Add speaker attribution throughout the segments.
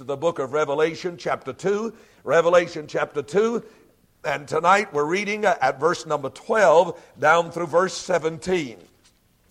Speaker 1: to the book of Revelation, chapter 2. Revelation, chapter 2. And tonight we're reading at verse number 12 down through verse 17.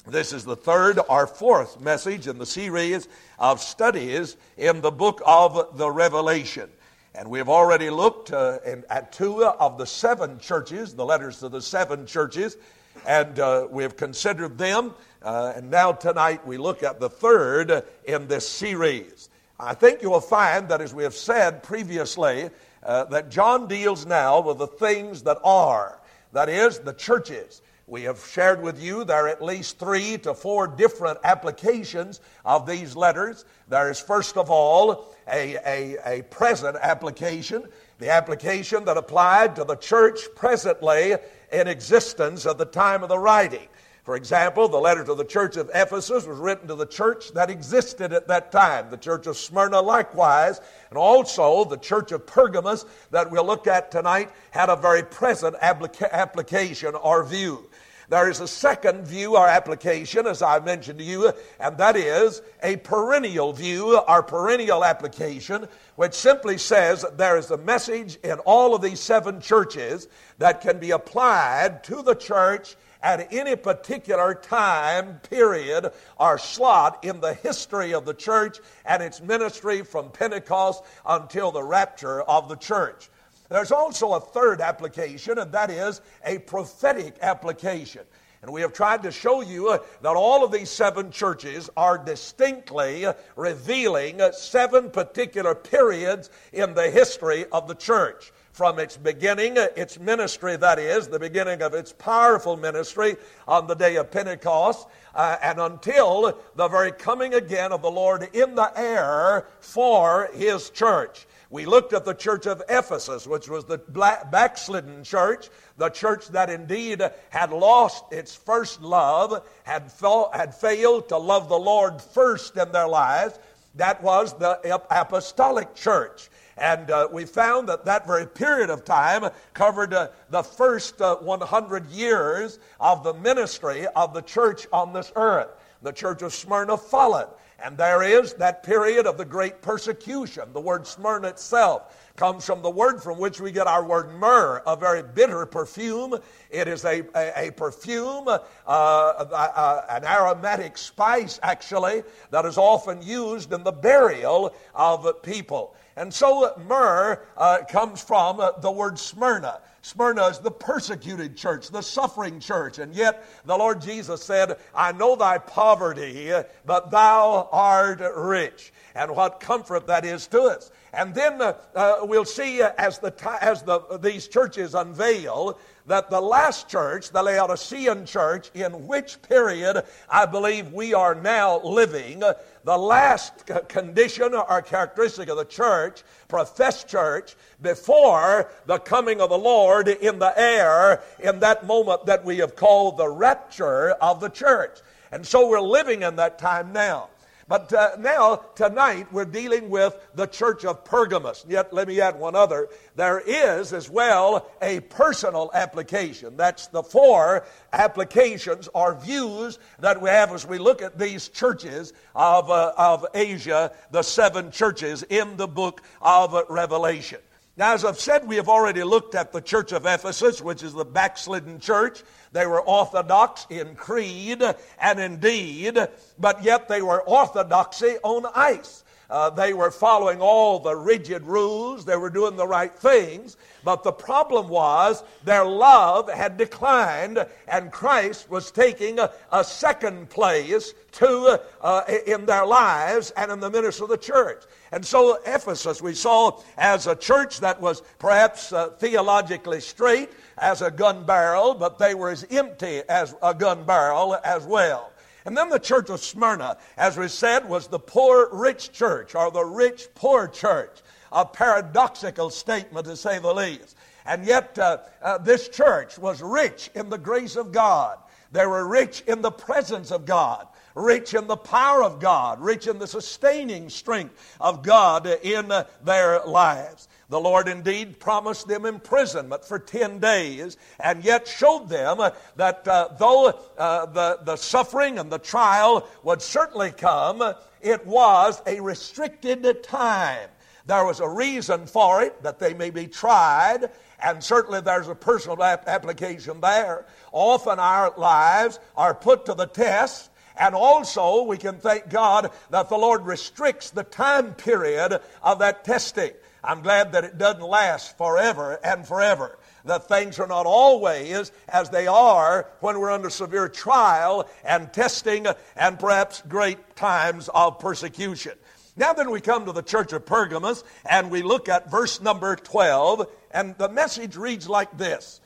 Speaker 1: This is the third or fourth message in the series of studies in the book of the Revelation. And we have already looked uh, in, at two of the seven churches, the letters to the seven churches, and uh, we have considered them. Uh, and now tonight we look at the third in this series. I think you will find that, as we have said previously, uh, that John deals now with the things that are, that is, the churches. We have shared with you there are at least three to four different applications of these letters. There is, first of all, a, a, a present application, the application that applied to the church presently in existence at the time of the writing. For example, the letter to the church of Ephesus was written to the church that existed at that time. The church of Smyrna, likewise, and also the church of Pergamos, that we'll look at tonight, had a very present applica- application or view. There is a second view or application, as I mentioned to you, and that is a perennial view or perennial application, which simply says there is a message in all of these seven churches that can be applied to the church at any particular time, period, or slot in the history of the church and its ministry from Pentecost until the rapture of the church. There's also a third application, and that is a prophetic application. And we have tried to show you that all of these seven churches are distinctly revealing seven particular periods in the history of the church from its beginning, its ministry, that is, the beginning of its powerful ministry on the day of Pentecost, uh, and until the very coming again of the Lord in the air for his church. We looked at the church of Ephesus, which was the backslidden church, the church that indeed had lost its first love, had, had failed to love the Lord first in their lives. That was the apostolic church. And uh, we found that that very period of time covered uh, the first uh, 100 years of the ministry of the church on this earth. The church of Smyrna followed. And there is that period of the great persecution. The word Smyrna itself comes from the word from which we get our word myrrh, a very bitter perfume. It is a, a, a perfume, uh, uh, an aromatic spice, actually, that is often used in the burial of people. And so myrrh uh, comes from uh, the word Smyrna. Smyrna is the persecuted church, the suffering church. And yet the Lord Jesus said, I know thy poverty, but thou art rich. And what comfort that is to us. And then uh, uh, we'll see uh, as, the, as the, these churches unveil that the last church, the Laodicean church, in which period I believe we are now living, the last condition or characteristic of the church, professed church, before the coming of the Lord in the air, in that moment that we have called the rapture of the church. And so we're living in that time now. But uh, now, tonight, we're dealing with the church of Pergamos. Yet, let me add one other. There is as well a personal application. That's the four applications or views that we have as we look at these churches of, uh, of Asia, the seven churches in the book of Revelation. Now, as I've said, we have already looked at the church of Ephesus, which is the backslidden church. They were orthodox in creed and in deed, but yet they were orthodoxy on ice. Uh, they were following all the rigid rules. They were doing the right things. But the problem was their love had declined, and Christ was taking a, a second place to, uh, in their lives and in the ministry of the church. And so, Ephesus, we saw as a church that was perhaps uh, theologically straight as a gun barrel, but they were as empty as a gun barrel as well. And then the church of Smyrna, as we said, was the poor rich church or the rich poor church. A paradoxical statement to say the least. And yet, uh, uh, this church was rich in the grace of God. They were rich in the presence of God, rich in the power of God, rich in the sustaining strength of God in uh, their lives. The Lord indeed promised them imprisonment for 10 days, and yet showed them that uh, though uh, the, the suffering and the trial would certainly come, it was a restricted time. There was a reason for it that they may be tried, and certainly there's a personal application there. Often our lives are put to the test, and also we can thank God that the Lord restricts the time period of that testing. I'm glad that it doesn't last forever and forever. That things are not always as they are when we're under severe trial and testing and perhaps great times of persecution. Now then we come to the church of Pergamos and we look at verse number 12 and the message reads like this.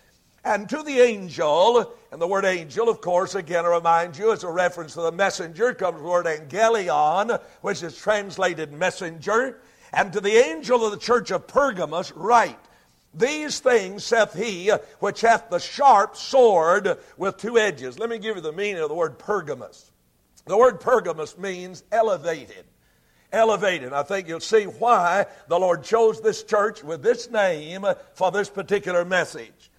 Speaker 1: And to the angel, and the word angel, of course, again, I remind you, is a reference to the messenger, comes the word angelion, which is translated messenger. And to the angel of the church of Pergamos, write, These things saith he which hath the sharp sword with two edges. Let me give you the meaning of the word Pergamos. The word Pergamos means elevated. Elevated. I think you'll see why the Lord chose this church with this name for this particular message.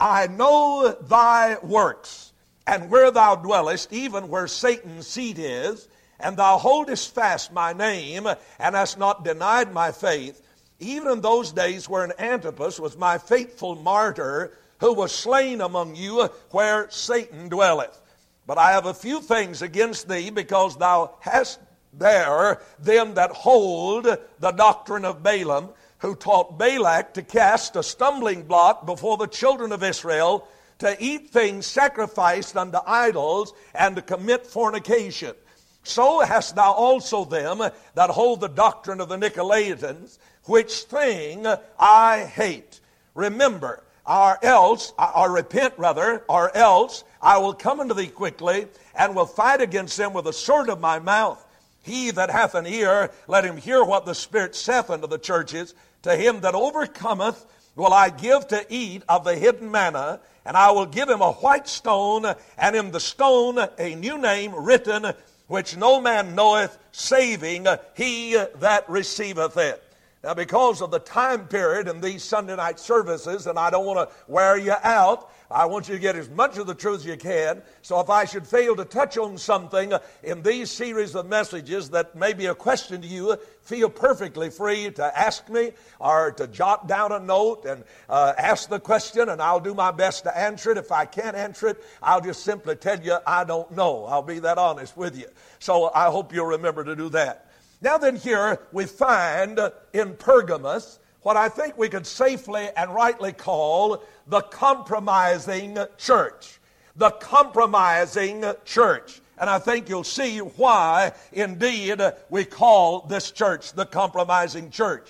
Speaker 1: I know thy works, and where thou dwellest, even where Satan's seat is, and thou holdest fast my name, and hast not denied my faith, even in those days wherein Antipas was my faithful martyr, who was slain among you where Satan dwelleth. But I have a few things against thee, because thou hast there them that hold the doctrine of Balaam, who taught Balak to cast a stumbling block before the children of Israel, to eat things sacrificed unto idols, and to commit fornication so hast thou also them that hold the doctrine of the Nicolaitans, which thing I hate. Remember, or else, or repent rather, or else I will come unto thee quickly, and will fight against them with the sword of my mouth. He that hath an ear, let him hear what the Spirit saith unto the churches. To him that overcometh will I give to eat of the hidden manna, and I will give him a white stone, and in the stone a new name written which no man knoweth, saving he that receiveth it. Now, because of the time period in these Sunday night services, and I don't want to wear you out, I want you to get as much of the truth as you can. So if I should fail to touch on something in these series of messages that may be a question to you, feel perfectly free to ask me or to jot down a note and uh, ask the question, and I'll do my best to answer it. If I can't answer it, I'll just simply tell you I don't know. I'll be that honest with you. So I hope you'll remember to do that. Now then, here we find in Pergamos what I think we could safely and rightly call the compromising church. The compromising church. And I think you'll see why, indeed, we call this church the compromising church.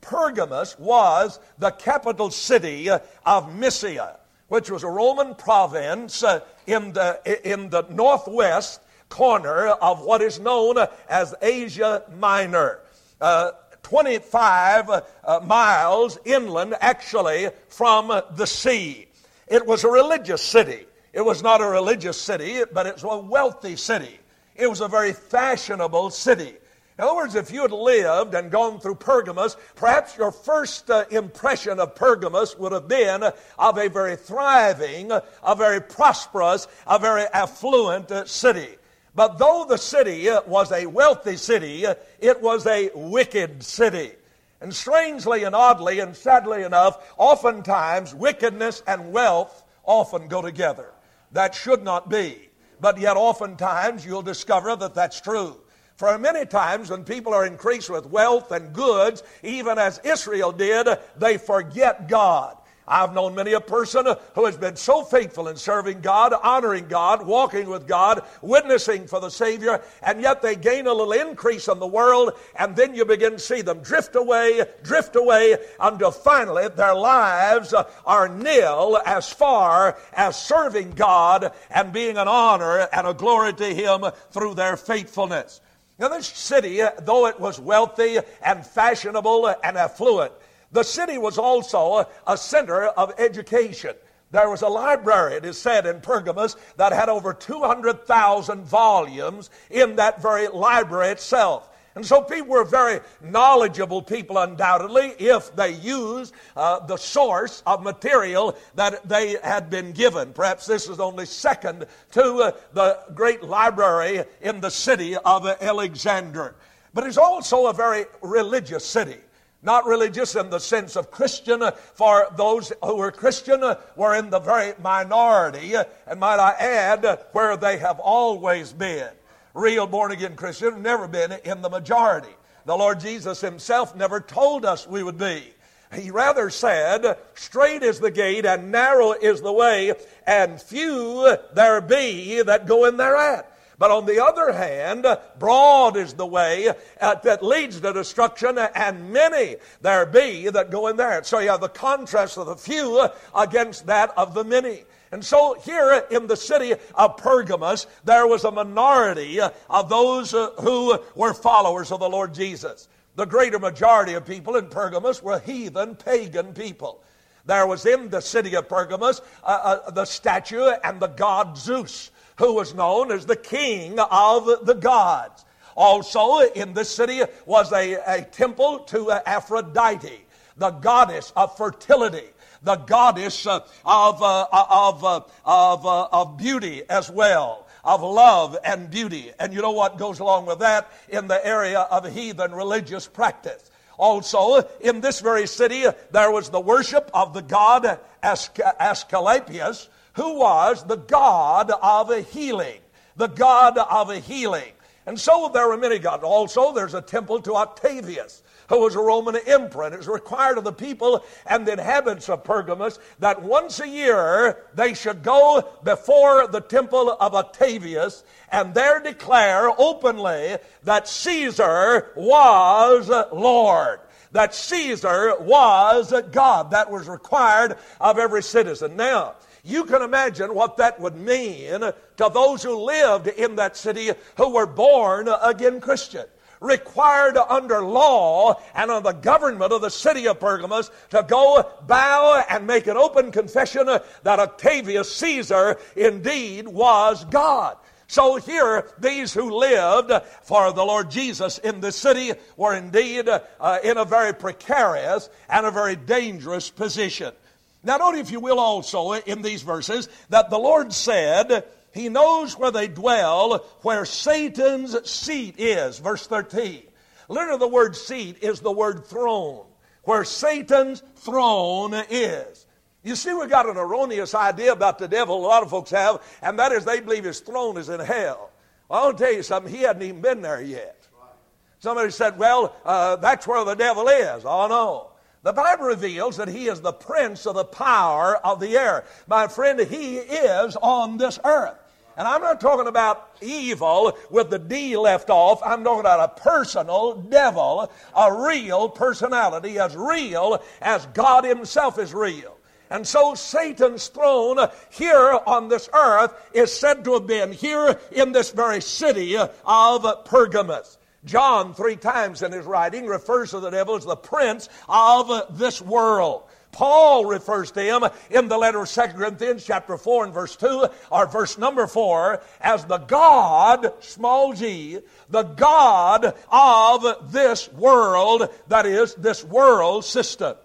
Speaker 1: Pergamos was the capital city of Mysia, which was a Roman province in the, in the northwest corner of what is known as Asia Minor. Uh, 25 uh, miles inland, actually, from the sea. It was a religious city. It was not a religious city, but it's a wealthy city. It was a very fashionable city. In other words, if you had lived and gone through Pergamos, perhaps your first uh, impression of Pergamos would have been of a very thriving, a very prosperous, a very affluent uh, city. But though the city uh, was a wealthy city, uh, it was a wicked city. And strangely and oddly and sadly enough, oftentimes wickedness and wealth often go together. That should not be. But yet, oftentimes, you'll discover that that's true. For many times, when people are increased with wealth and goods, even as Israel did, they forget God. I've known many a person who has been so faithful in serving God, honoring God, walking with God, witnessing for the Savior, and yet they gain a little increase in the world, and then you begin to see them drift away, drift away, until finally their lives are nil as far as serving God and being an honor and a glory to Him through their faithfulness. Now, this city, though it was wealthy and fashionable and affluent, the city was also a center of education. There was a library, it is said, in Pergamos that had over 200,000 volumes in that very library itself. And so people were very knowledgeable people, undoubtedly, if they used uh, the source of material that they had been given. Perhaps this is only second to uh, the great library in the city of Alexander. But it's also a very religious city. Not religious in the sense of Christian, uh, for those who were Christian uh, were in the very minority, uh, and might I add, where they have always been. Real born again Christians have never been in the majority. The Lord Jesus Himself never told us we would be. He rather said, Straight is the gate, and narrow is the way, and few there be that go in thereat. But on the other hand, broad is the way uh, that leads to destruction, and many there be that go in there. So you have the contrast of the few against that of the many. And so here in the city of Pergamos, there was a minority of those uh, who were followers of the Lord Jesus. The greater majority of people in Pergamos were heathen, pagan people. There was in the city of Pergamos uh, uh, the statue and the god Zeus who was known as the king of the gods. Also, in this city was a, a temple to Aphrodite, the goddess of fertility the goddess uh, of, uh, of, uh, of, of beauty as well, of love and beauty. And you know what goes along with that in the area of heathen religious practice. Also, in this very city, there was the worship of the god Asclepius, who was the God of a healing. The God of a healing. And so there were many gods. Also, there's a temple to Octavius, who was a Roman emperor. And it was required of the people and the inhabitants of Pergamos that once a year they should go before the temple of Octavius and there declare openly that Caesar was Lord that Caesar was God. That was required of every citizen. Now, you can imagine what that would mean to those who lived in that city who were born again Christian required under law and on the government of the city of Pergamos to go bow and make an open confession that Octavius Caesar indeed was God. So here, these who lived for the Lord Jesus in the city were indeed uh, in a very precarious and a very dangerous position. Now, note, if you will, also in these verses that the Lord said, He knows where they dwell, where Satan's seat is. Verse 13. Literally, the word seat is the word throne, where Satan's throne is. You see, we've got an erroneous idea about the devil, a lot of folks have, and that is they believe his throne is in hell. Well, I'll tell you something, he hadn't even been there yet. Somebody said, well, uh, that's where the devil is. Oh, no. The Bible reveals that he is the prince of the power of the air. My friend, he is on this earth. And I'm not talking about evil with the D left off. I'm talking about a personal devil, a real personality, as real as God Himself is real. And so Satan's throne here on this earth is said to have been here in this very city of Pergamos. John, three times in his writing, refers to the devil as the prince of this world. Paul refers to him in the letter of 2 Corinthians chapter 4 and verse 2 or verse number 4 as the God, small g, the God of this world, that is, this world system.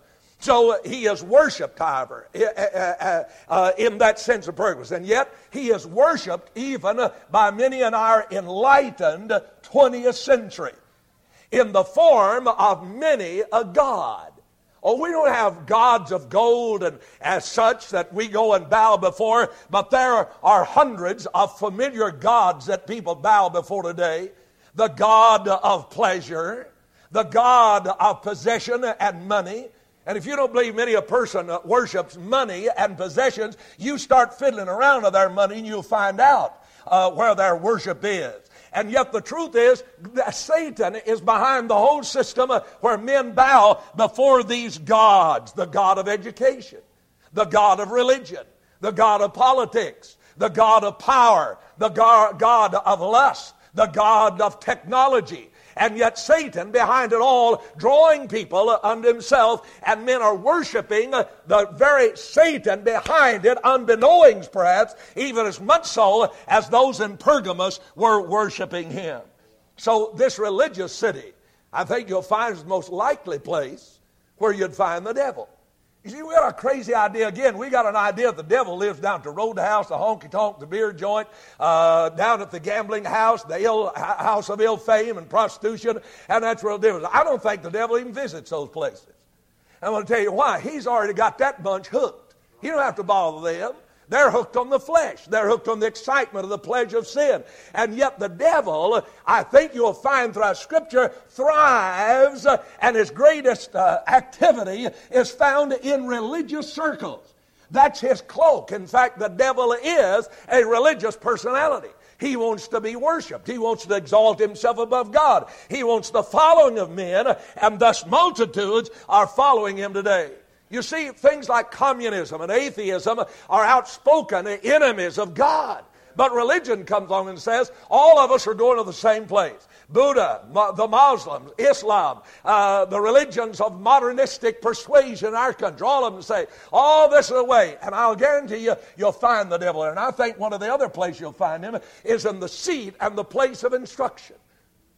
Speaker 1: So he is worshiped, however, uh, uh, uh, in that sense of purpose. And yet, he is worshiped even by many in our enlightened 20th century in the form of many a god. Oh, we don't have gods of gold and as such that we go and bow before, but there are hundreds of familiar gods that people bow before today. The God of pleasure, the God of possession and money, and if you don't believe many a person worships money and possessions, you start fiddling around with their money and you'll find out uh, where their worship is. And yet the truth is Satan is behind the whole system where men bow before these gods the God of education, the God of religion, the God of politics, the God of power, the God of lust, the God of technology, and yet Satan behind it all, drawing people unto himself, and men are worshiping the very Satan behind it, unbeknowings perhaps, even as much so as those in Pergamos were worshiping him. So this religious city, I think you'll find is the most likely place where you'd find the devil. You see, we got a crazy idea again. We got an idea the devil lives down at the roadhouse, the honky tonk, the beer joint, uh, down at the gambling house, the Ill, house of ill fame and prostitution, and that's devil is. I don't think the devil even visits those places. I'm going to tell you why. He's already got that bunch hooked. He don't have to bother them. They're hooked on the flesh. They're hooked on the excitement of the pleasure of sin. And yet the devil, I think you'll find throughout Scripture, thrives and his greatest uh, activity is found in religious circles. That's his cloak. In fact, the devil is a religious personality. He wants to be worshiped. He wants to exalt himself above God. He wants the following of men, and thus multitudes are following him today. You see, things like communism and atheism are outspoken enemies of God. But religion comes along and says, all of us are going to the same place. Buddha, the Muslims, Islam, uh, the religions of modernistic persuasion in our country, all of them say, all this is the way. And I'll guarantee you, you'll find the devil there. And I think one of the other places you'll find him is in the seat and the place of instruction.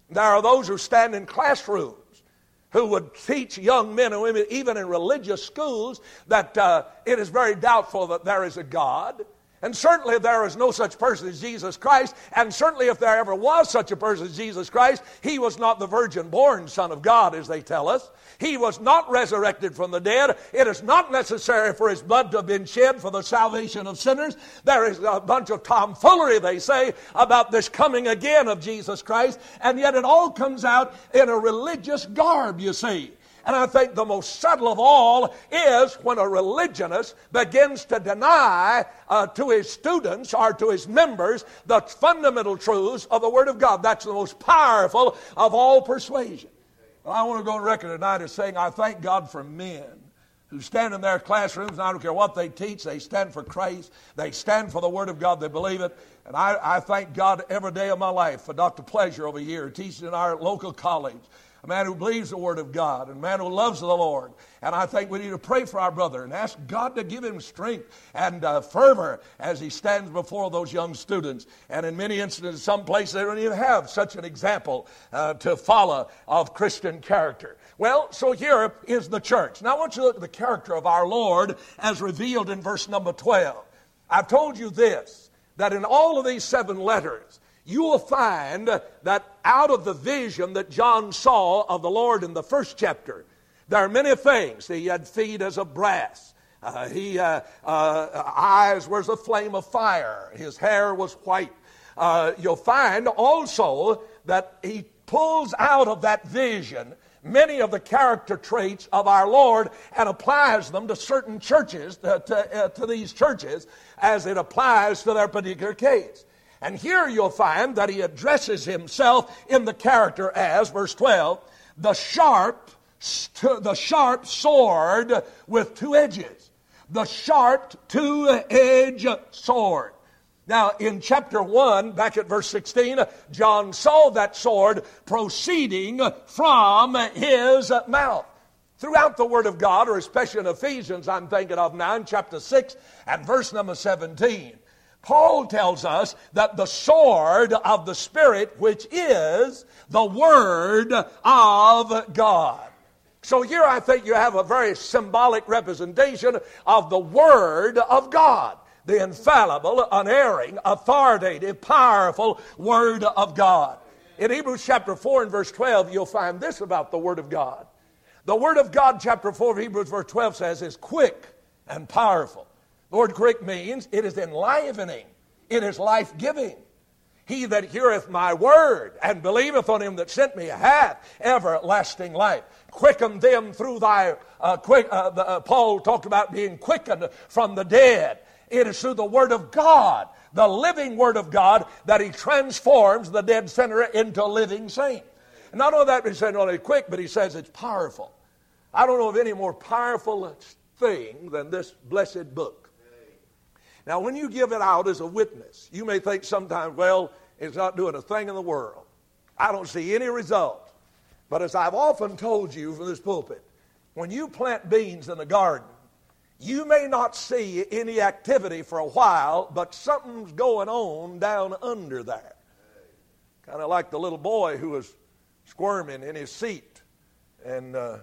Speaker 1: There are those who stand in classrooms who would teach young men and women, even in religious schools, that uh, it is very doubtful that there is a God. And certainly there is no such person as Jesus Christ. And certainly if there ever was such a person as Jesus Christ, he was not the virgin born Son of God, as they tell us. He was not resurrected from the dead. It is not necessary for his blood to have been shed for the salvation of sinners. There is a bunch of tomfoolery, they say, about this coming again of Jesus Christ. And yet it all comes out in a religious garb, you see. And I think the most subtle of all is when a religionist begins to deny uh, to his students or to his members the fundamental truths of the Word of God. That's the most powerful of all persuasion. Well, I want to go on record tonight as saying I thank God for men who stand in their classrooms, and I don't care what they teach, they stand for Christ, they stand for the Word of God, they believe it. And I, I thank God every day of my life for Dr. Pleasure over here, teaching in our local college a man who believes the Word of God, and a man who loves the Lord. And I think we need to pray for our brother and ask God to give him strength and uh, fervor as he stands before those young students. And in many instances, some places they don't even have such an example uh, to follow of Christian character. Well, so here is the church. Now I want you to look at the character of our Lord as revealed in verse number 12. I've told you this, that in all of these seven letters, you will find that out of the vision that John saw of the Lord in the first chapter, there are many things. He had feet as of brass. Uh, he uh, uh, eyes a flame of fire. His hair was white. Uh, you'll find also that he pulls out of that vision many of the character traits of our Lord and applies them to certain churches, to, to, uh, to these churches, as it applies to their particular case. And here you'll find that he addresses himself in the character as, verse 12, the sharp, the sharp sword with two edges. The sharp two-edged sword. Now, in chapter 1, back at verse 16, John saw that sword proceeding from his mouth. Throughout the Word of God, or especially in Ephesians, I'm thinking of now in chapter 6 and verse number 17, Paul tells us that the sword of the Spirit, which is the Word of God. So here I think you have a very symbolic representation of the Word of God. The infallible, unerring, authoritative, powerful Word of God. In Hebrews chapter 4 and verse 12, you'll find this about the Word of God. The Word of God, chapter 4 of Hebrews, verse 12 says, is quick and powerful the word quick means it is enlivening, it is life giving. He that heareth my word and believeth on him that sent me hath everlasting life. Quicken them through thy uh, quick. Uh, the, uh, Paul talked about being quickened from the dead. It is through the word of God, the living word of God, that he transforms the dead sinner into a living saint. And not only that, he said only quick, but he says it's powerful. I don't know of any more powerful thing than this blessed book. Now, when you give it out as a witness, you may think sometimes, well, it's not doing a thing in the world. I don't see any result. But as I've often told you from this pulpit, when you plant beans in a garden, you may not see any activity for a while, but something's going on down under there. Kind of like the little boy who was squirming in his seat and uh,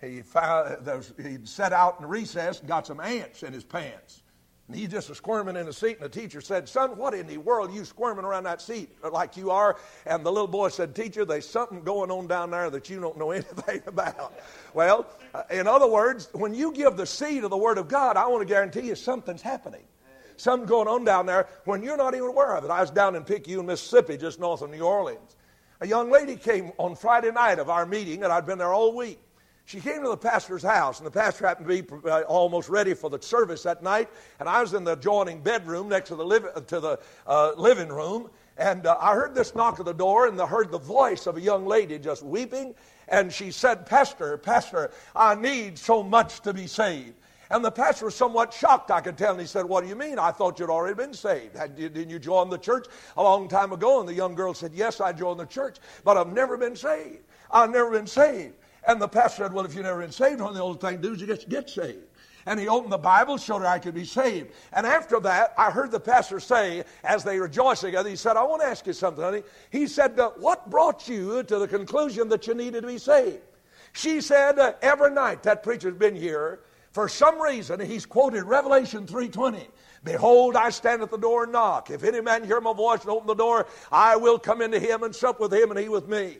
Speaker 1: he found, he'd set out in recess and got some ants in his pants. And he's just was squirming in the seat, and the teacher said, Son, what in the world are you squirming around that seat like you are? And the little boy said, Teacher, there's something going on down there that you don't know anything about. Well, uh, in other words, when you give the seed of the Word of God, I want to guarantee you something's happening. Something going on down there when you're not even aware of it. I was down in Picayune, Mississippi, just north of New Orleans. A young lady came on Friday night of our meeting, and I'd been there all week. She came to the pastor's house, and the pastor happened to be uh, almost ready for the service that night. And I was in the adjoining bedroom next to the, li- to the uh, living room. And uh, I heard this knock at the door, and I heard the voice of a young lady just weeping. And she said, Pastor, Pastor, I need so much to be saved. And the pastor was somewhat shocked, I could tell. And he said, What do you mean? I thought you'd already been saved. Didn't you join the church a long time ago? And the young girl said, Yes, I joined the church, but I've never been saved. I've never been saved. And the pastor said, Well, if you've never been saved, one of the only thing to do is you get, get saved. And he opened the Bible, showed her I could be saved. And after that, I heard the pastor say, as they rejoiced together, he said, I want to ask you something, honey. He said, What brought you to the conclusion that you needed to be saved? She said, uh, Every night that preacher's been here, for some reason, he's quoted Revelation 3.20. Behold, I stand at the door and knock. If any man hear my voice and open the door, I will come into him and sup with him and he with me.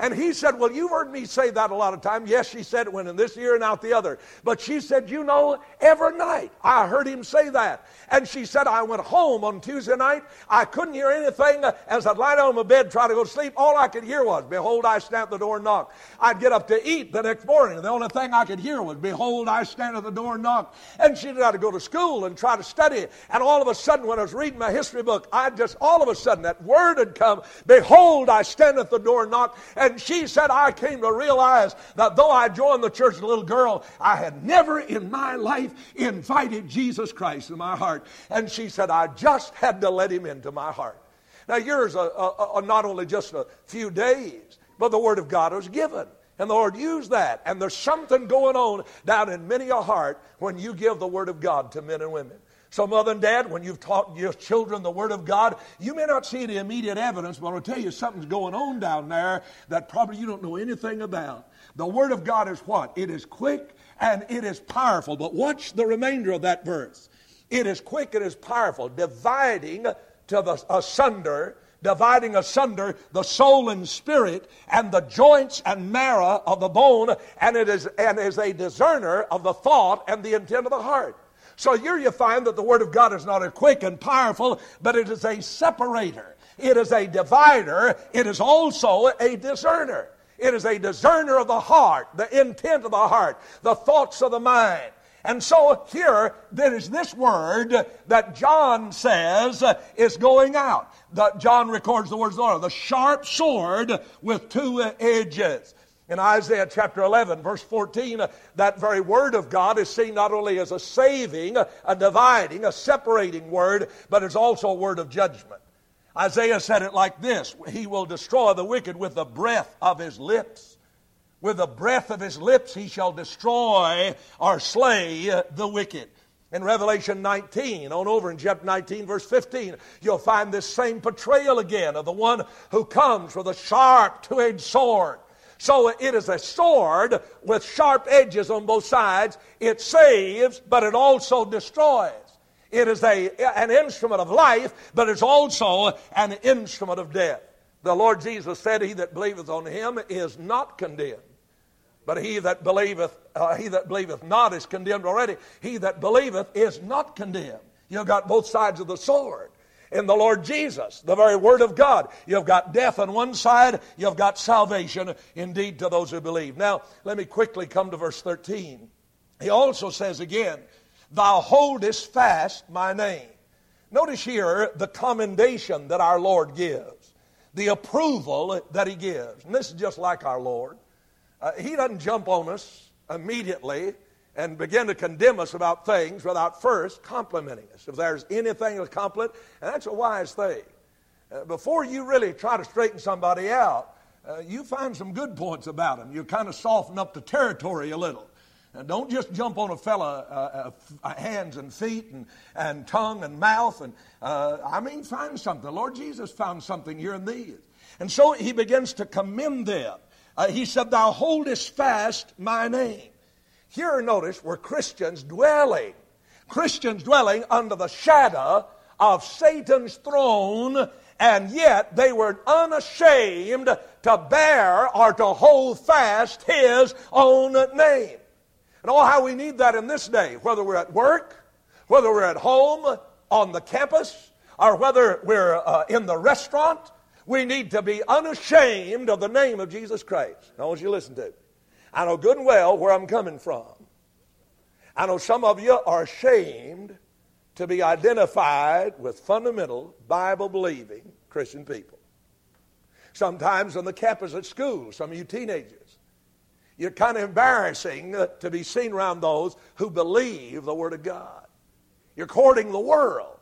Speaker 1: And he said, Well, you've heard me say that a lot of times. Yes, she said it went in this ear and out the other. But she said, You know, every night I heard him say that. And she said, I went home on Tuesday night. I couldn't hear anything as I'd lie down on my bed, try to go to sleep. All I could hear was, Behold, I stand at the door and knock. I'd get up to eat the next morning. And the only thing I could hear was, Behold, I stand at the door and knock. And she had to go to school and try to study. And all of a sudden, when I was reading my history book, I just, all of a sudden, that word had come, Behold, I stand at the door and knock. And she said, I came to realize that though I joined the church as a little girl, I had never in my life invited Jesus Christ in my heart heart. And she said, I just had to let him into my heart. Now, yours are, are, are not only just a few days, but the Word of God was given. And the Lord used that. And there's something going on down in many a heart when you give the Word of God to men and women. So, mother and dad, when you've taught your children the Word of God, you may not see the immediate evidence, but I'll tell you something's going on down there that probably you don't know anything about. The Word of God is what? It is quick and it is powerful. But watch the remainder of that verse. It is quick, it is powerful, dividing to the asunder, dividing asunder the soul and spirit and the joints and marrow of the bone, and it is and is a discerner of the thought and the intent of the heart. So here you find that the Word of God is not a quick and powerful, but it is a separator. It is a divider. It is also a discerner. It is a discerner of the heart, the intent of the heart, the thoughts of the mind. And so here, there is this word that John says is going out. The, John records the words of the Lord, the sharp sword with two edges. In Isaiah chapter 11, verse 14, uh, that very word of God is seen not only as a saving, a dividing, a separating word, but it's also a word of judgment. Isaiah said it like this He will destroy the wicked with the breath of his lips. With the breath of his lips he shall destroy or slay the wicked. In Revelation 19, on over in chapter 19, verse 15, you'll find this same portrayal again of the one who comes with a sharp two edged sword. So it is a sword with sharp edges on both sides. It saves, but it also destroys. It is a, an instrument of life, but it's also an instrument of death. The Lord Jesus said, He that believeth on him is not condemned. But he that believeth, uh, he that believeth not is condemned already. He that believeth is not condemned. You've got both sides of the sword. In the Lord Jesus, the very Word of God. You've got death on one side, you've got salvation indeed to those who believe. Now, let me quickly come to verse 13. He also says again, Thou holdest fast my name. Notice here the commendation that our Lord gives, the approval that He gives. And this is just like our Lord. Uh, he doesn't jump on us immediately and begin to condemn us about things without first complimenting us. If there's anything to compliment, and that's a wise thing. Uh, before you really try to straighten somebody out, uh, you find some good points about them. You kind of soften up the territory a little. And don't just jump on a fella uh, uh, uh, hands and feet and, and tongue and mouth. And I mean, find something. The Lord Jesus found something here in these. And so he begins to commend them he said, Thou holdest fast my name. Here, notice, were Christians dwelling, Christians dwelling under the shadow of Satan's throne, and yet they were unashamed to bear or to hold fast his own name. And oh, how we need that in this day, whether we're at work, whether we're at home, on the campus, or whether we're uh, in the restaurant, we need to be unashamed of the name of Jesus Christ. Now, I want you to listen to. I know good and well where I'm coming from. I know some of you are ashamed to be identified with fundamental, Bible believing Christian people. Sometimes on the campus at school, some of you teenagers, you're kind of embarrassing to be seen around those who believe the Word of God. You're courting the world.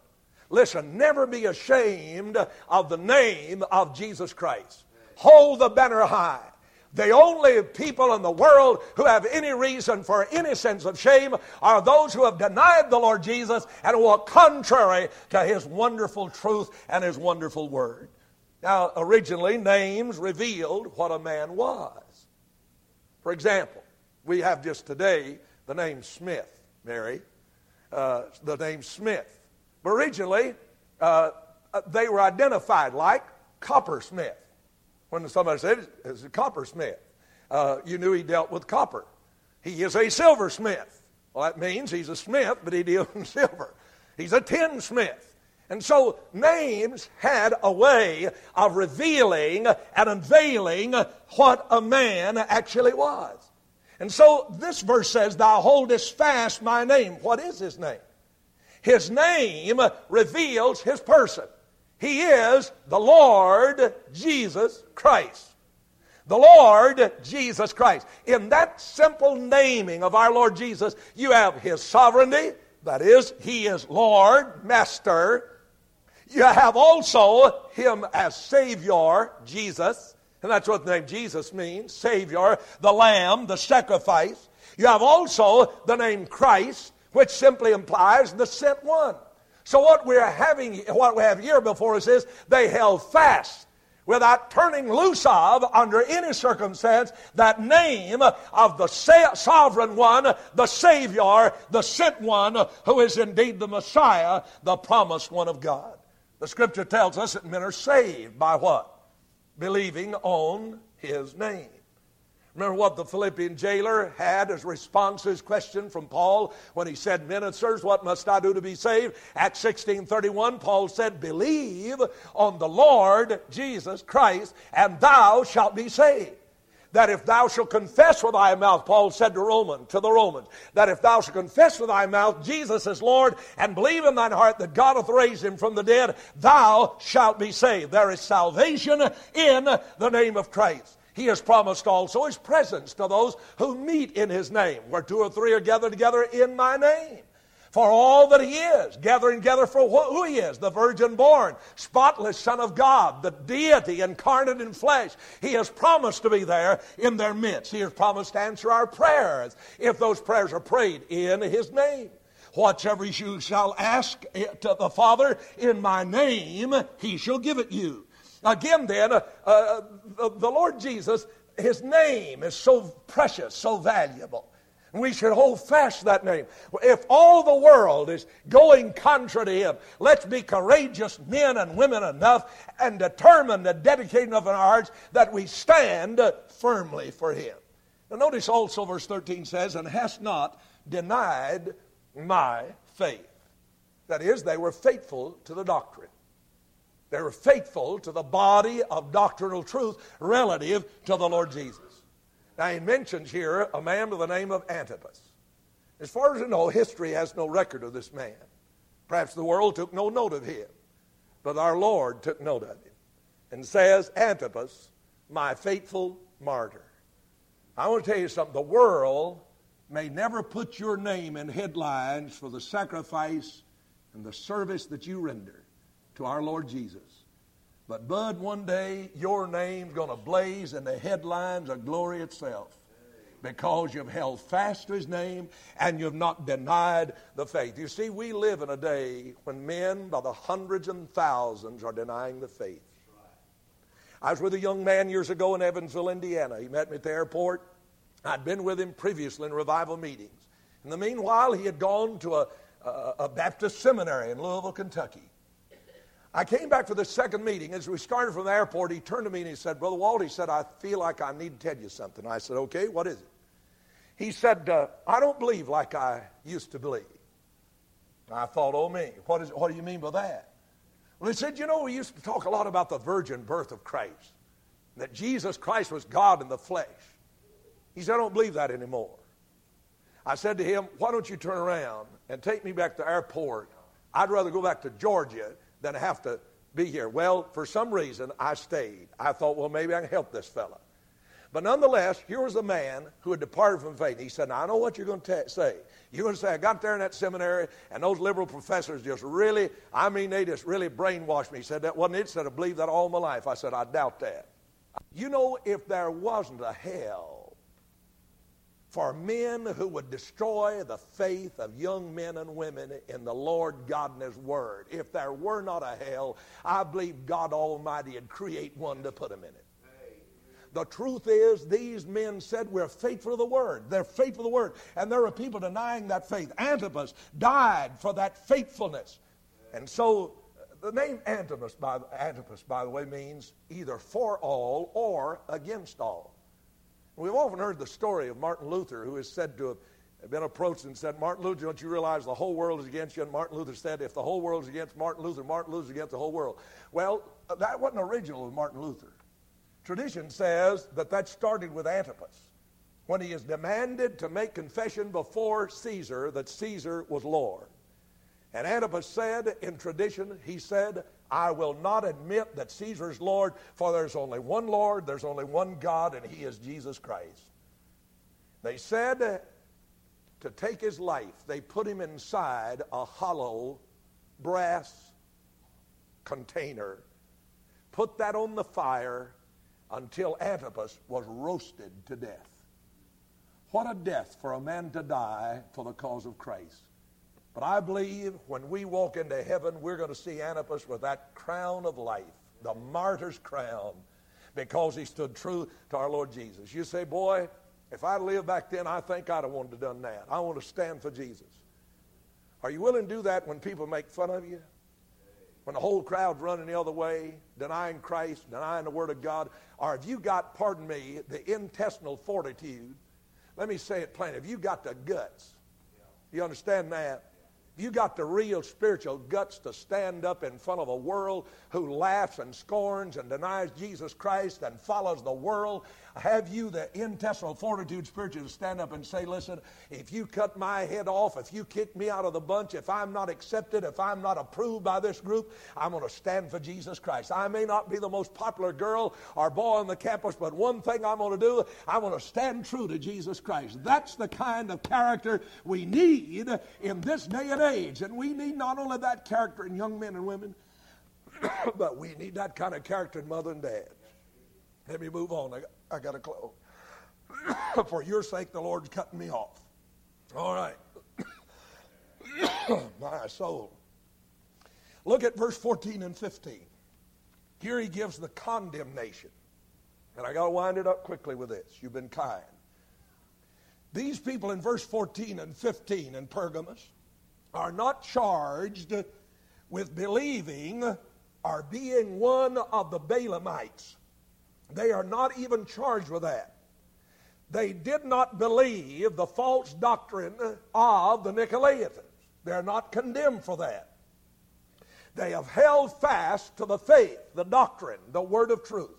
Speaker 1: Listen, never be ashamed of the name of Jesus Christ. Hold the banner high. The only people in the world who have any reason for any sense of shame are those who have denied the Lord Jesus and walk contrary to his wonderful truth and his wonderful word. Now, originally, names revealed what a man was. For example, we have just today the name Smith, Mary, uh, the name Smith. But originally, uh, they were identified like Coppersmith. When somebody said it's a coppersmith, uh, you knew he dealt with copper. He is a silversmith. Well, that means he's a smith, but he deals in silver. He's a tinsmith. And so names had a way of revealing and unveiling what a man actually was. And so this verse says, Thou holdest fast my name. What is his name? His name reveals his person. He is the Lord Jesus Christ. The Lord Jesus Christ. In that simple naming of our Lord Jesus, you have His sovereignty, that is, He is Lord, Master. You have also Him as Savior, Jesus, and that's what the name Jesus means Savior, the Lamb, the sacrifice. You have also the name Christ, which simply implies the sent one. So what we're having, what we have here before us is they held fast without turning loose of, under any circumstance, that name of the sovereign one, the Savior, the sent one, who is indeed the Messiah, the promised one of God. The scripture tells us that men are saved by what? Believing on his name. Remember what the Philippian jailer had as response to his question from Paul when he said, Ministers, what must I do to be saved? Acts 16 31, Paul said, Believe on the Lord Jesus Christ, and thou shalt be saved that if thou shalt confess with thy mouth, Paul said to Roman, to the Romans, that if thou shalt confess with thy mouth Jesus is Lord and believe in thine heart that God hath raised him from the dead, thou shalt be saved. There is salvation in the name of Christ. He has promised also his presence to those who meet in his name, where two or three are gathered together in my name. For all that he is, gathering together for who he is, the virgin born, spotless Son of God, the deity incarnate in flesh. He has promised to be there in their midst. He has promised to answer our prayers if those prayers are prayed in his name. Whatsoever you shall ask to the Father in my name, he shall give it you. Again, then, uh, uh, the, the Lord Jesus, his name is so precious, so valuable. We should hold fast that name. If all the world is going contrary to him, let's be courageous men and women enough and determined and dedicated enough our hearts that we stand firmly for him. Now, notice also verse 13 says, And hast not denied my faith. That is, they were faithful to the doctrine. They were faithful to the body of doctrinal truth relative to the Lord Jesus. Now, he mentions here a man by the name of Antipas. As far as I know, history has no record of this man. Perhaps the world took no note of him, but our Lord took note of him and says, Antipas, my faithful martyr. I want to tell you something. The world may never put your name in headlines for the sacrifice and the service that you render to our Lord Jesus. But, Bud, one day your name's going to blaze in the headlines of glory itself because you've held fast to his name and you've not denied the faith. You see, we live in a day when men by the hundreds and thousands are denying the faith. I was with a young man years ago in Evansville, Indiana. He met me at the airport. I'd been with him previously in revival meetings. In the meanwhile, he had gone to a, a, a Baptist seminary in Louisville, Kentucky. I came back for the second meeting. As we started from the airport, he turned to me and he said, Brother Walt, he said, I feel like I need to tell you something. I said, Okay, what is it? He said, uh, I don't believe like I used to believe. I thought, oh me, what, is, what do you mean by that? Well, he said, you know, we used to talk a lot about the virgin birth of Christ, that Jesus Christ was God in the flesh. He said, I don't believe that anymore. I said to him, why don't you turn around and take me back to the airport? I'd rather go back to Georgia than have to be here. Well, for some reason, I stayed. I thought, well, maybe I can help this fella. But nonetheless, here was a man who had departed from faith. He said, Now, I know what you're going to say. You're going to say, I got there in that seminary, and those liberal professors just really, I mean, they just really brainwashed me. He said, That wasn't it. He said, I believed that all my life. I said, I doubt that. You know, if there wasn't a hell for men who would destroy the faith of young men and women in the Lord God and His Word, if there were not a hell, I believe God Almighty would create one to put them in it. The truth is, these men said we're faithful to the word. They're faithful to the word. And there are people denying that faith. Antipas died for that faithfulness. And so uh, the name Antipas by, Antipas, by the way, means either for all or against all. We've often heard the story of Martin Luther, who is said to have been approached and said, Martin Luther, don't you realize the whole world is against you? And Martin Luther said, if the whole world is against Martin Luther, Martin Luther against the whole world. Well, that wasn't original with Martin Luther. Tradition says that that started with Antipas when he is demanded to make confession before Caesar that Caesar was Lord. And Antipas said in tradition, he said, I will not admit that Caesar is Lord, for there's only one Lord, there's only one God, and he is Jesus Christ. They said to take his life, they put him inside a hollow brass container, put that on the fire, until Antipas was roasted to death. What a death for a man to die for the cause of Christ. But I believe when we walk into heaven, we're going to see Antipas with that crown of life, the martyr's crown, because he stood true to our Lord Jesus. You say, boy, if I'd lived back then, I think I'd have wanted to done that. I want to stand for Jesus. Are you willing to do that when people make fun of you? when the whole crowd's running the other way, denying Christ, denying the Word of God, or have you got, pardon me, the intestinal fortitude? Let me say it plain. Have you got the guts? You understand that? You got the real spiritual guts to stand up in front of a world who laughs and scorns and denies Jesus Christ and follows the world have you the intestinal fortitude spiritual to stand up and say, listen, if you cut my head off, if you kick me out of the bunch, if I'm not accepted, if I'm not approved by this group, I'm going to stand for Jesus Christ. I may not be the most popular girl or boy on the campus, but one thing I'm going to do, I'm going to stand true to Jesus Christ. That's the kind of character we need in this day and age. And we need not only that character in young men and women, but we need that kind of character in mother and dad. Let me move on. I, I got to close. For your sake, the Lord's cutting me off. All right. My soul. Look at verse 14 and 15. Here he gives the condemnation. And I got to wind it up quickly with this. You've been kind. These people in verse 14 and 15 in Pergamos are not charged with believing or being one of the Balaamites. They are not even charged with that. They did not believe the false doctrine of the Nicolaitans. They're not condemned for that. They have held fast to the faith, the doctrine, the word of truth.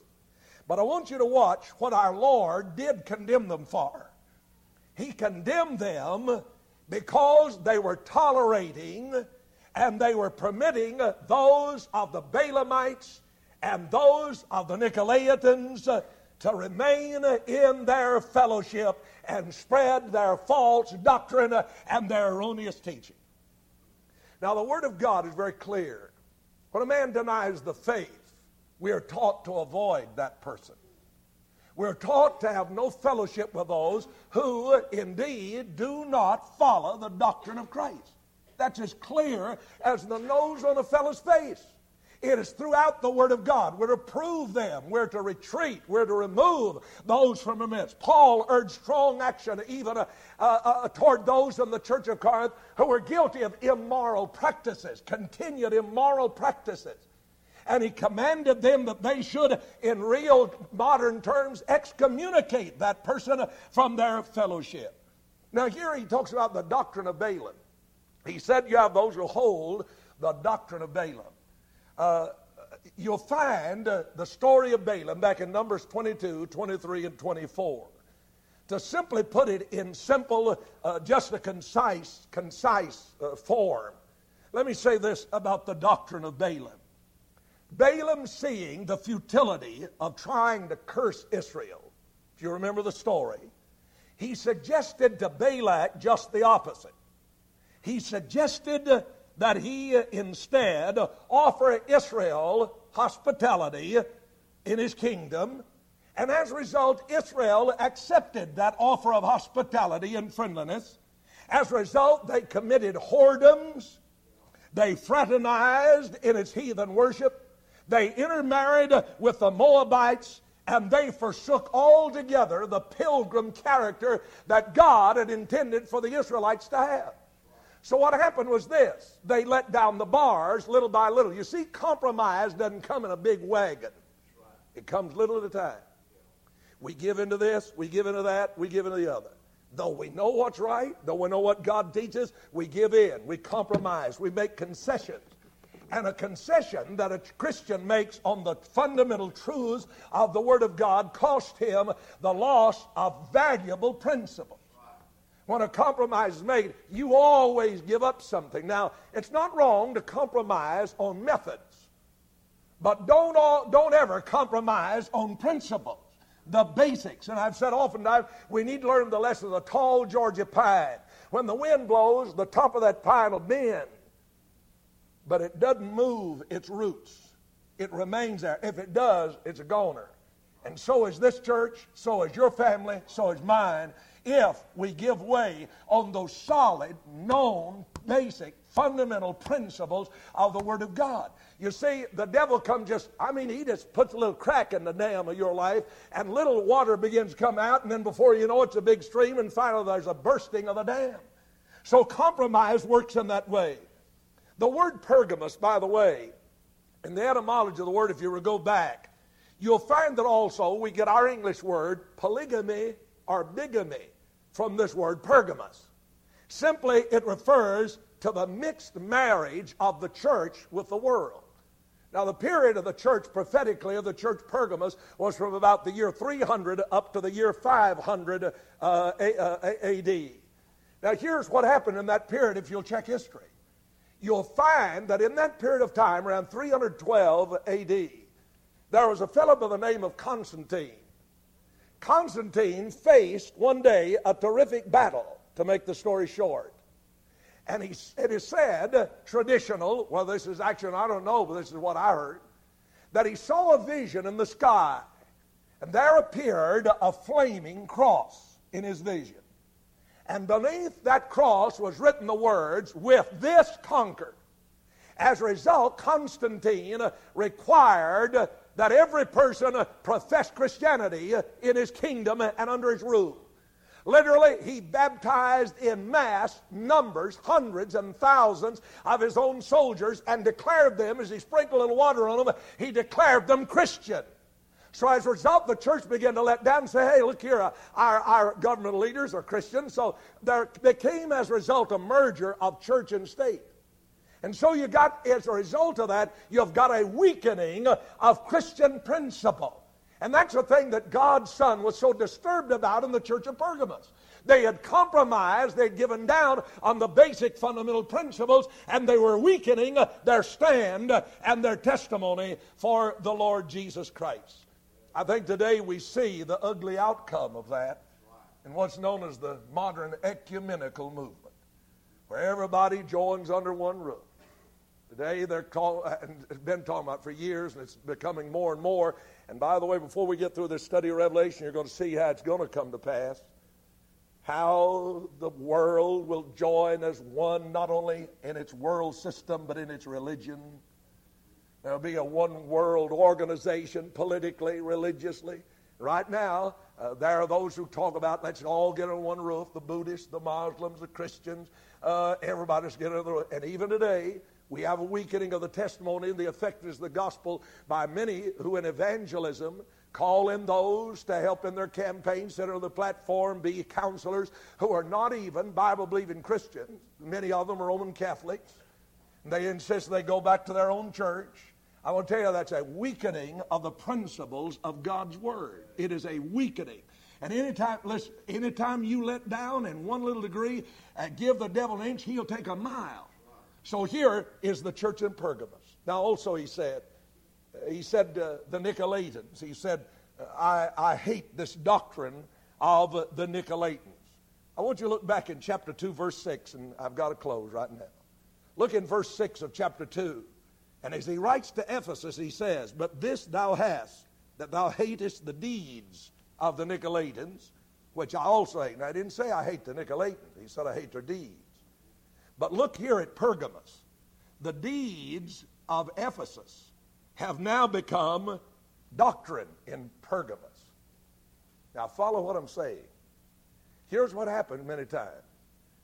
Speaker 1: But I want you to watch what our Lord did condemn them for. He condemned them because they were tolerating and they were permitting those of the Balaamites and those of the Nicolaitans uh, to remain in their fellowship and spread their false doctrine and their erroneous teaching. Now, the Word of God is very clear. When a man denies the faith, we are taught to avoid that person. We're taught to have no fellowship with those who indeed do not follow the doctrine of Christ. That's as clear as the nose on a fellow's face. It is throughout the Word of God. We're to prove them. We're to retreat. We're to remove those from amidst. Paul urged strong action even uh, uh, uh, toward those in the church of Corinth who were guilty of immoral practices, continued immoral practices. And he commanded them that they should, in real modern terms, excommunicate that person from their fellowship. Now, here he talks about the doctrine of Balaam. He said you have those who hold the doctrine of Balaam. Uh, you'll find uh, the story of Balaam back in Numbers 22, 23, and 24. To simply put it in simple, uh, just a concise, concise uh, form, let me say this about the doctrine of Balaam. Balaam, seeing the futility of trying to curse Israel, if you remember the story, he suggested to Balak just the opposite. He suggested that he uh, instead offer Israel hospitality in his kingdom. And as a result, Israel accepted that offer of hospitality and friendliness. As a result, they committed whoredoms. They fraternized in its heathen worship. They intermarried with the Moabites and they forsook altogether the pilgrim character that God had intended for the Israelites to have. So what happened was this they let down the bars little by little. You see, compromise doesn't come in a big wagon, it comes little at a time. We give into this, we give into that, we give into the other. Though we know what's right, though we know what God teaches, we give in, we compromise, we make concessions. And a concession that a Christian makes on the fundamental truths of the Word of God cost him the loss of valuable principles when a compromise is made, you always give up something. Now, it's not wrong to compromise on methods, but don't, all, don't ever compromise on principles, the basics. And I've said oftentimes, we need to learn the lesson of the tall Georgia pine. When the wind blows, the top of that pine will bend, but it doesn't move its roots. It remains there. If it does, it's a goner. And so is this church, so is your family, so is mine if we give way on those solid, known, basic, fundamental principles of the Word of God. You see, the devil comes just, I mean, he just puts a little crack in the dam of your life, and little water begins to come out, and then before you know it's a big stream, and finally there's a bursting of the dam. So compromise works in that way. The word Pergamos, by the way, in the etymology of the word, if you were to go back, you'll find that also we get our English word polygamy or bigamy from this word Pergamos. Simply, it refers to the mixed marriage of the church with the world. Now, the period of the church, prophetically, of the church Pergamos was from about the year 300 up to the year 500 uh, AD. Uh, now, here's what happened in that period if you'll check history. You'll find that in that period of time, around 312 AD, there was a fellow by the name of Constantine. Constantine faced one day a terrific battle, to make the story short. And he, it is said, traditional, well, this is actually, I don't know, but this is what I heard, that he saw a vision in the sky. And there appeared a flaming cross in his vision. And beneath that cross was written the words, with this conquered. As a result, Constantine required that every person profess Christianity in his kingdom and under his rule. Literally, he baptized in mass numbers, hundreds and thousands of his own soldiers and declared them, as he sprinkled a little water on them, he declared them Christian. So as a result, the church began to let down and say, hey, look here, uh, our, our government leaders are Christians. So there became, as a result, a merger of church and state. And so you got, as a result of that, you've got a weakening of Christian principle. And that's the thing that God's Son was so disturbed about in the church of Pergamos. They had compromised, they'd given down on the basic fundamental principles, and they were weakening their stand and their testimony for the Lord Jesus Christ. I think today we see the ugly outcome of that in what's known as the modern ecumenical movement, where everybody joins under one roof. Today they're been talking about for years, and it's becoming more and more. And by the way, before we get through this study of Revelation, you're going to see how it's going to come to pass. How the world will join as one, not only in its world system, but in its religion. There'll be a one world organization politically, religiously. Right now, uh, there are those who talk about let's all get under one roof the Buddhists, the Muslims, the Christians, uh, everybody's getting under the roof. And even today, we have a weakening of the testimony and the effectiveness of the gospel by many who, in evangelism, call in those to help in their campaigns, sit on the platform, be counselors who are not even Bible believing Christians. Many of them are Roman Catholics. They insist they go back to their own church. I to tell you that's a weakening of the principles of God's Word. It is a weakening. And anytime, listen, anytime you let down in one little degree, give the devil an inch, he'll take a mile. So here is the church in Pergamos. Now, also, he said, he said uh, the Nicolaitans, he said, I, I hate this doctrine of the Nicolaitans. I want you to look back in chapter 2, verse 6, and I've got to close right now. Look in verse 6 of chapter 2. And as he writes to Ephesus, he says, But this thou hast, that thou hatest the deeds of the Nicolaitans, which I also hate. And I didn't say I hate the Nicolaitans, he said I hate their deeds. But look here at Pergamos. The deeds of Ephesus have now become doctrine in Pergamos. Now, follow what I'm saying. Here's what happens many times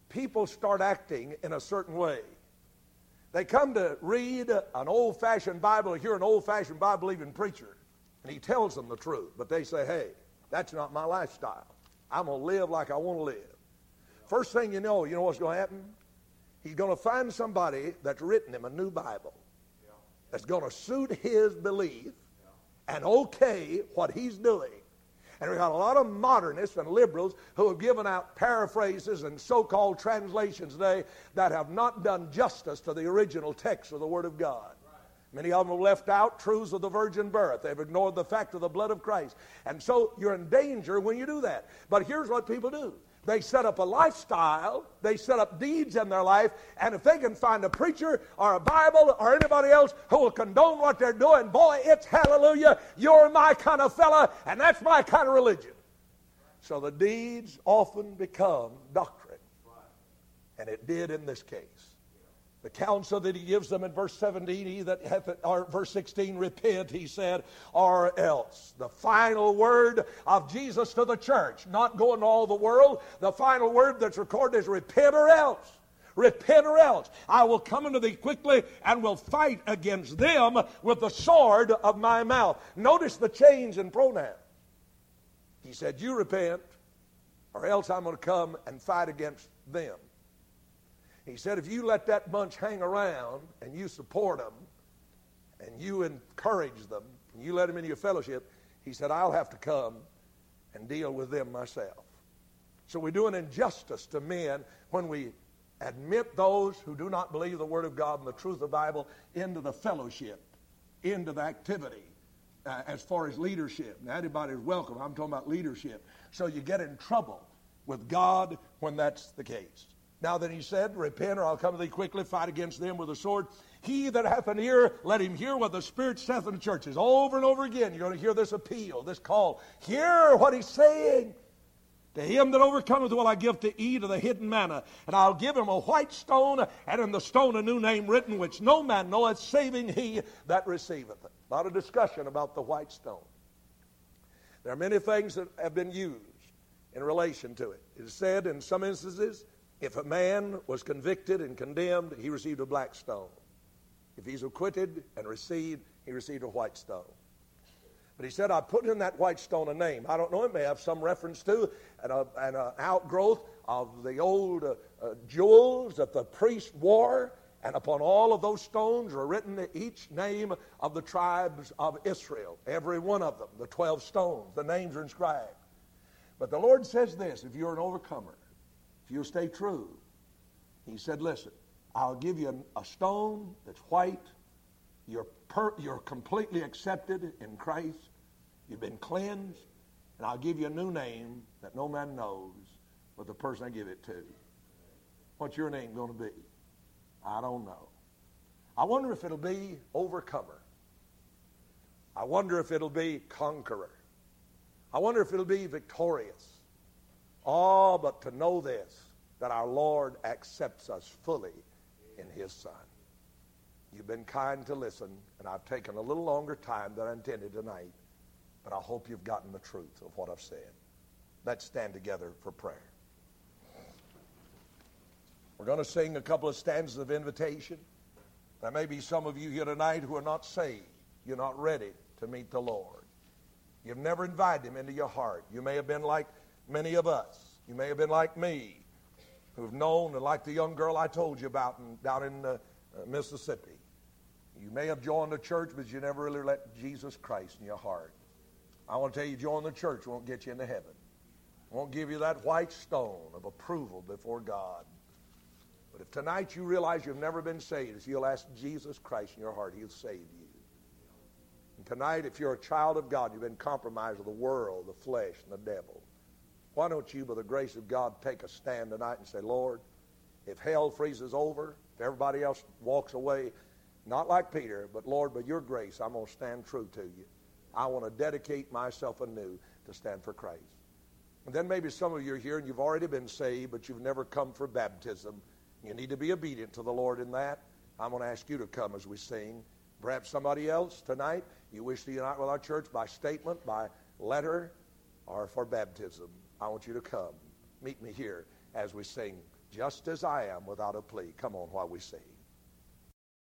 Speaker 1: people start acting in a certain way. They come to read an old fashioned Bible hear an old fashioned Bible believing preacher, and he tells them the truth. But they say, hey, that's not my lifestyle. I'm going to live like I want to live. First thing you know, you know what's going to happen? He's going to find somebody that's written him a new Bible that's going to suit his belief and okay what he's doing. And we've got a lot of modernists and liberals who have given out paraphrases and so called translations today that have not done justice to the original text of the Word of God. Many of them have left out truths of the virgin birth. They've ignored the fact of the blood of Christ. And so you're in danger when you do that. But here's what people do they set up a lifestyle, they set up deeds in their life, and if they can find a preacher or a Bible or anybody else who will condone what they're doing, boy, it's hallelujah. You're my kind of fella, and that's my kind of religion. So the deeds often become doctrine. And it did in this case the counsel that he gives them in verse 17, he that hath, or verse 16, repent, he said, or else. The final word of Jesus to the church, not going to all the world, the final word that's recorded is repent or else. Repent or else. I will come unto thee quickly and will fight against them with the sword of my mouth. Notice the change in pronoun. He said, You repent, or else I'm going to come and fight against them. He said, if you let that bunch hang around and you support them and you encourage them and you let them into your fellowship, he said, I'll have to come and deal with them myself. So we do an injustice to men when we admit those who do not believe the Word of God and the truth of the Bible into the fellowship, into the activity. Uh, as far as leadership. Now, anybody's welcome. I'm talking about leadership. So you get in trouble with God when that's the case. Now then he said, Repent, or I'll come to thee quickly, fight against them with a sword. He that hath an ear, let him hear what the Spirit saith in the churches. Over and over again, you're going to hear this appeal, this call. Hear what he's saying. To him that overcometh will I give to eat of the hidden manna, and I'll give him a white stone, and in the stone a new name written, which no man knoweth, saving he that receiveth it. A lot of discussion about the white stone. There are many things that have been used in relation to it. It is said in some instances if a man was convicted and condemned, he received a black stone. If he's acquitted and received, he received a white stone. But he said, I put in that white stone a name. I don't know, it may have some reference to an, an outgrowth of the old uh, uh, jewels that the priest wore. And upon all of those stones are written each name of the tribes of Israel, every one of them, the 12 stones. The names are inscribed. But the Lord says this if you're an overcomer, if you'll stay true. He said, Listen, I'll give you a stone that's white. You're, per, you're completely accepted in Christ. You've been cleansed. And I'll give you a new name that no man knows but the person I give it to. What's your name going to be? I don't know. I wonder if it'll be overcomer. I wonder if it'll be conqueror. I wonder if it'll be victorious. Oh, but to know this, that our Lord accepts us fully in His Son. You've been kind to listen, and I've taken a little longer time than I intended tonight, but I hope you've gotten the truth of what I've said. Let's stand together for prayer. We're going to sing a couple of stanzas of invitation. There may be some of you here tonight who are not saved. You're not ready to meet the Lord. You've never invited Him into your heart. You may have been like many of us. You may have been like me, who've known, and like the young girl I told you about in, down in uh, uh, Mississippi. You may have joined the church, but you never really let Jesus Christ in your heart. I want to tell you, join the church won't get you into heaven. Won't give you that white stone of approval before God. But if tonight you realize you've never been saved, if you'll ask Jesus Christ in your heart, He'll save you. And tonight, if you're a child of God, you've been compromised with the world, the flesh, and the devil. Why don't you, by the grace of God, take a stand tonight and say, Lord, if hell freezes over, if everybody else walks away, not like Peter, but Lord, by your grace, I'm going to stand true to you. I want to dedicate myself anew to stand for Christ. And then maybe some of you are here and you've already been saved, but you've never come for baptism. You need to be obedient to the Lord in that. I'm going to ask you to come as we sing. Perhaps somebody else tonight, you wish to unite with our church by statement, by letter, or for baptism. I want you to come. Meet me here as we sing, Just as I Am, without a plea. Come on while we sing.